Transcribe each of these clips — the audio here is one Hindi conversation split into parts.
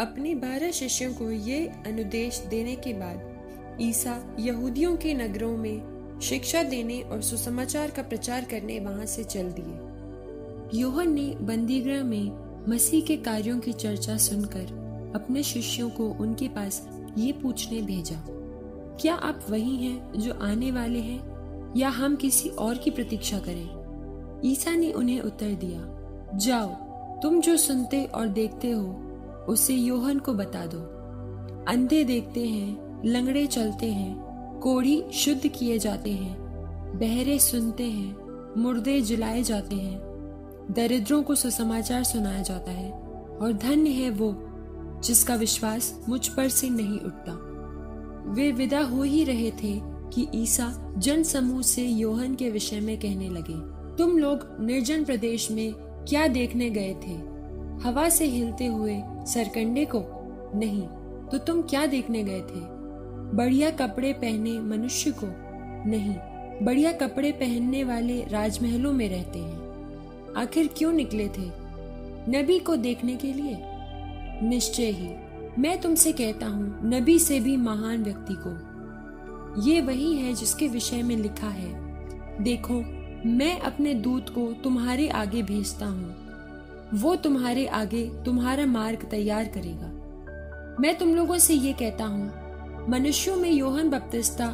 अपने बारह शिष्यों को ये अनुदेश देने के बाद ईसा यहूदियों के नगरों में शिक्षा देने और सुसमाचार का प्रचार करने वहाँ से चल दिए। योहन ने बंदीगृह में मसीह के कार्यों की चर्चा सुनकर अपने शिष्यों को उनके पास ये पूछने भेजा, क्या आप वही हैं जो आने वाले हैं या हम किसी और की प्रतीक्षा करें? ईसा ने उन्हें उत्तर दिया, जाओ, तुम जो सुनते और देखते हो उसे योहन को बता दो। अंधे देखते हैं, लंगड़े चलते हैं, कोढ़ी शुद्ध किए जाते हैं, बहरे सुनते हैं, मुर्दे जलाए जाते हैं, दरिद्रों को सुसमाचार सुनाया जाता है, और धन्य है वो जिसका विश्वास मुझ पर से नहीं उठता। वे विदा हो ही रहे थे कि ईसा जन समूह से योहन के विषय में कहने लगे, तुम लोग निर्जन प्रदेश में क्या देखने गए थे? हवा से हिलते हुए सरकंडे को, नहीं तो तुम क्या देखने गए थे? बढ़िया कपड़े पहने मनुष्य को, नहीं, बढ़िया कपड़े पहनने वाले राजमहलों में रहते हैं। आखिर क्यों निकले थे? नबी को देखने के लिए? निश्चय ही, मैं तुमसे कहता हूँ, नबी से भी महान व्यक्ति को। ये वही है जिसके विषय में लिखा है, देखो, मैं अपने दूत को तुम्हारे आगे भेजता हूँ। वो तुम्हारे आगे तुम्हारा मार्ग तैयार करेगा। मैं तुम लोगों से ये कहता हूँ, मनुष्यों में योहन बपतिस्ता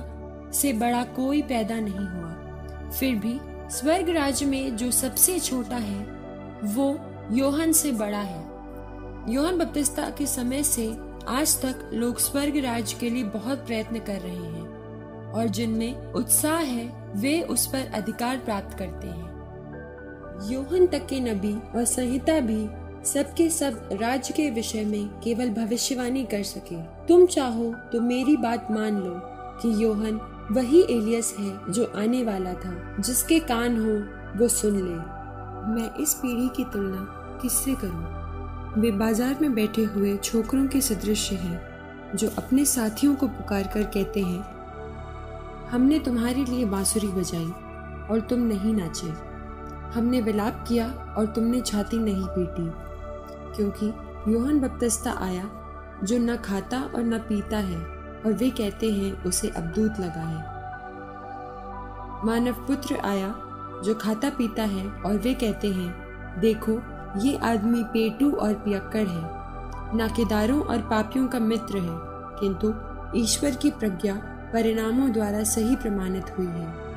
से बड़ा कोई पैदा नहीं हुआ। फिर भी स्वर्ग राज्य में जो सबसे छोटा है, वो योहन से बड़ा है। योहन बपतिस्ता के समय से आज तक लोग स्वर्ग राज्य के लिए बहुत प्रयत्न कर रहे हैं और जिनमें उत्साह है, वे उस पर अधिकार प्राप्त करते हैं। योहन तक के नबी और संहिता भी सबके सब राज्य के विषय में केवल भविष्यवाणी कर सके। तुम चाहो तो मेरी बात मान लो कि योहन वही एलियस है जो आने वाला था, जिसके कान हो वो सुन ले। मैं इस पीढ़ी की तुलना किससे करूँ? वे बाज़ार में बैठे हुए छोकरों के सदृश हैं, जो अपने साथियों को पुकार कर कहते हैं, हमने तुम्हारे लिए बांसुरी बजाई और तुम नहीं नाचे। हमने विलाप किया और तुमने छाती नहीं पीटी। क्योंकि योहन बपतिस्ता आया, जो न खाता और न पीता है, और वे कहते हैं उसे अबदूत लगा है। मानव पुत्र आया, जो खाता पीता है, और वे कहते हैं, देखो, ये आदमी पेटू और पियक्कड़ है। नाकेदारों और पापियों का मित्र है, किंतु ईश्वर की प्रज्ञा, परिणामों द्वारा सही प्रमाणित हुई है।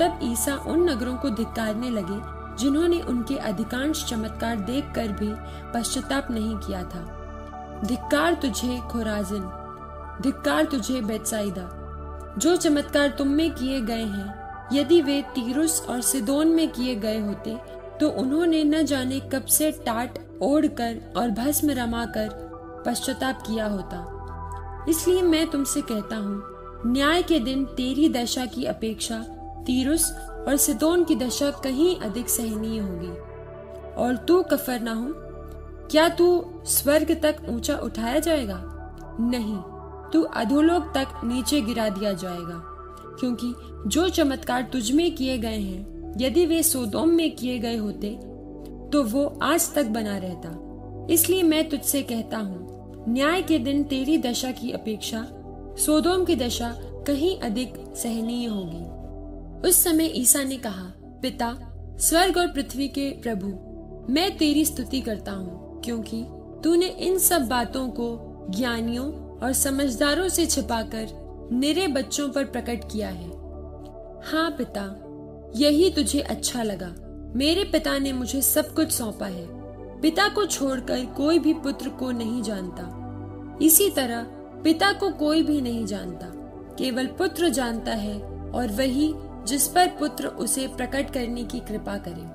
तब ईसा उन नगरों को धिक्कारने लगे, जिन्होंने उनके अधिकांश चमत्कार देखकर भी पश्चाताप नहीं किया था। धिक्कार तुझे, खोराजिन, धिक्कार तुझे, बेतसाइदा, जो चमत्कार तुम में किए गए हैं, यदि वे तीरुस और सिदोन में किए गए होते तो उन्होंने न जाने कब से टाट ओढ़ कर और भस्म रमा कर पश्चाताप किया होता। इसलिए मैं तुमसे कहता हूँ, न्याय के दिन तेरी दशा की अपेक्षा तीरुस और सिदोन की दशा कहीं अधिक सहनीय होगी। और तू कफर ना हो क्या तू स्वर्ग तक ऊँचा उठाया जाएगा? नहीं, तू अधोलोक तक नीचे गिरा दिया जाएगा, क्योंकि जो चमत्कार तुझ में किए गए हैं, यदि वे सोदोम में किए गए होते तो वो आज तक बना रहता। इसलिए मैं तुझसे कहता हूँ, न्याय के दिन तेरी दशा की अपेक्षा, सोदोम की दशा कहीं अधिक सहनीय होगी। उस समय ईसा ने कहा, पिता, स्वर्ग और पृथ्वी के प्रभु, मैं तेरी स्तुति करता हूँ, क्योंकि तूने इन सब बातों को ज्ञानियों और समझदारों से छिपाकर निरे बच्चों पर प्रकट किया है। हाँ पिता, यही तुझे अच्छा लगा। मेरे पिता ने मुझे सब कुछ सौंपा है। पिता को छोड़कर कोई भी पुत्र को नहीं जानता। इसी तरह पिता को कोई भी नहीं जानता। केवल पुत्र जानता है और वही जिस पर पुत्र उसे प्रकट करने की कृपा करे।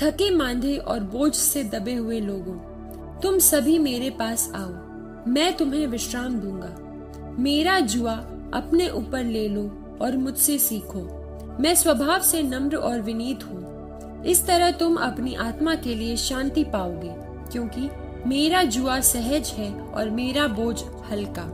थके मांधे और बोझ से दबे हुए लोगों, तुम सभी मेरे पास आओ, मैं तुम्हें विश्राम दूँगा। मेरा जुआ अपने ऊपर ले लो और मुझसे सीखो। मैं स्वभाव से नम्र और विनीत हूँ। इस तरह तुम अपनी आत्मा के लिए शांति पाओगे, क्योंकि मेरा जुआ सहज है और मेरा बोझ हल्का।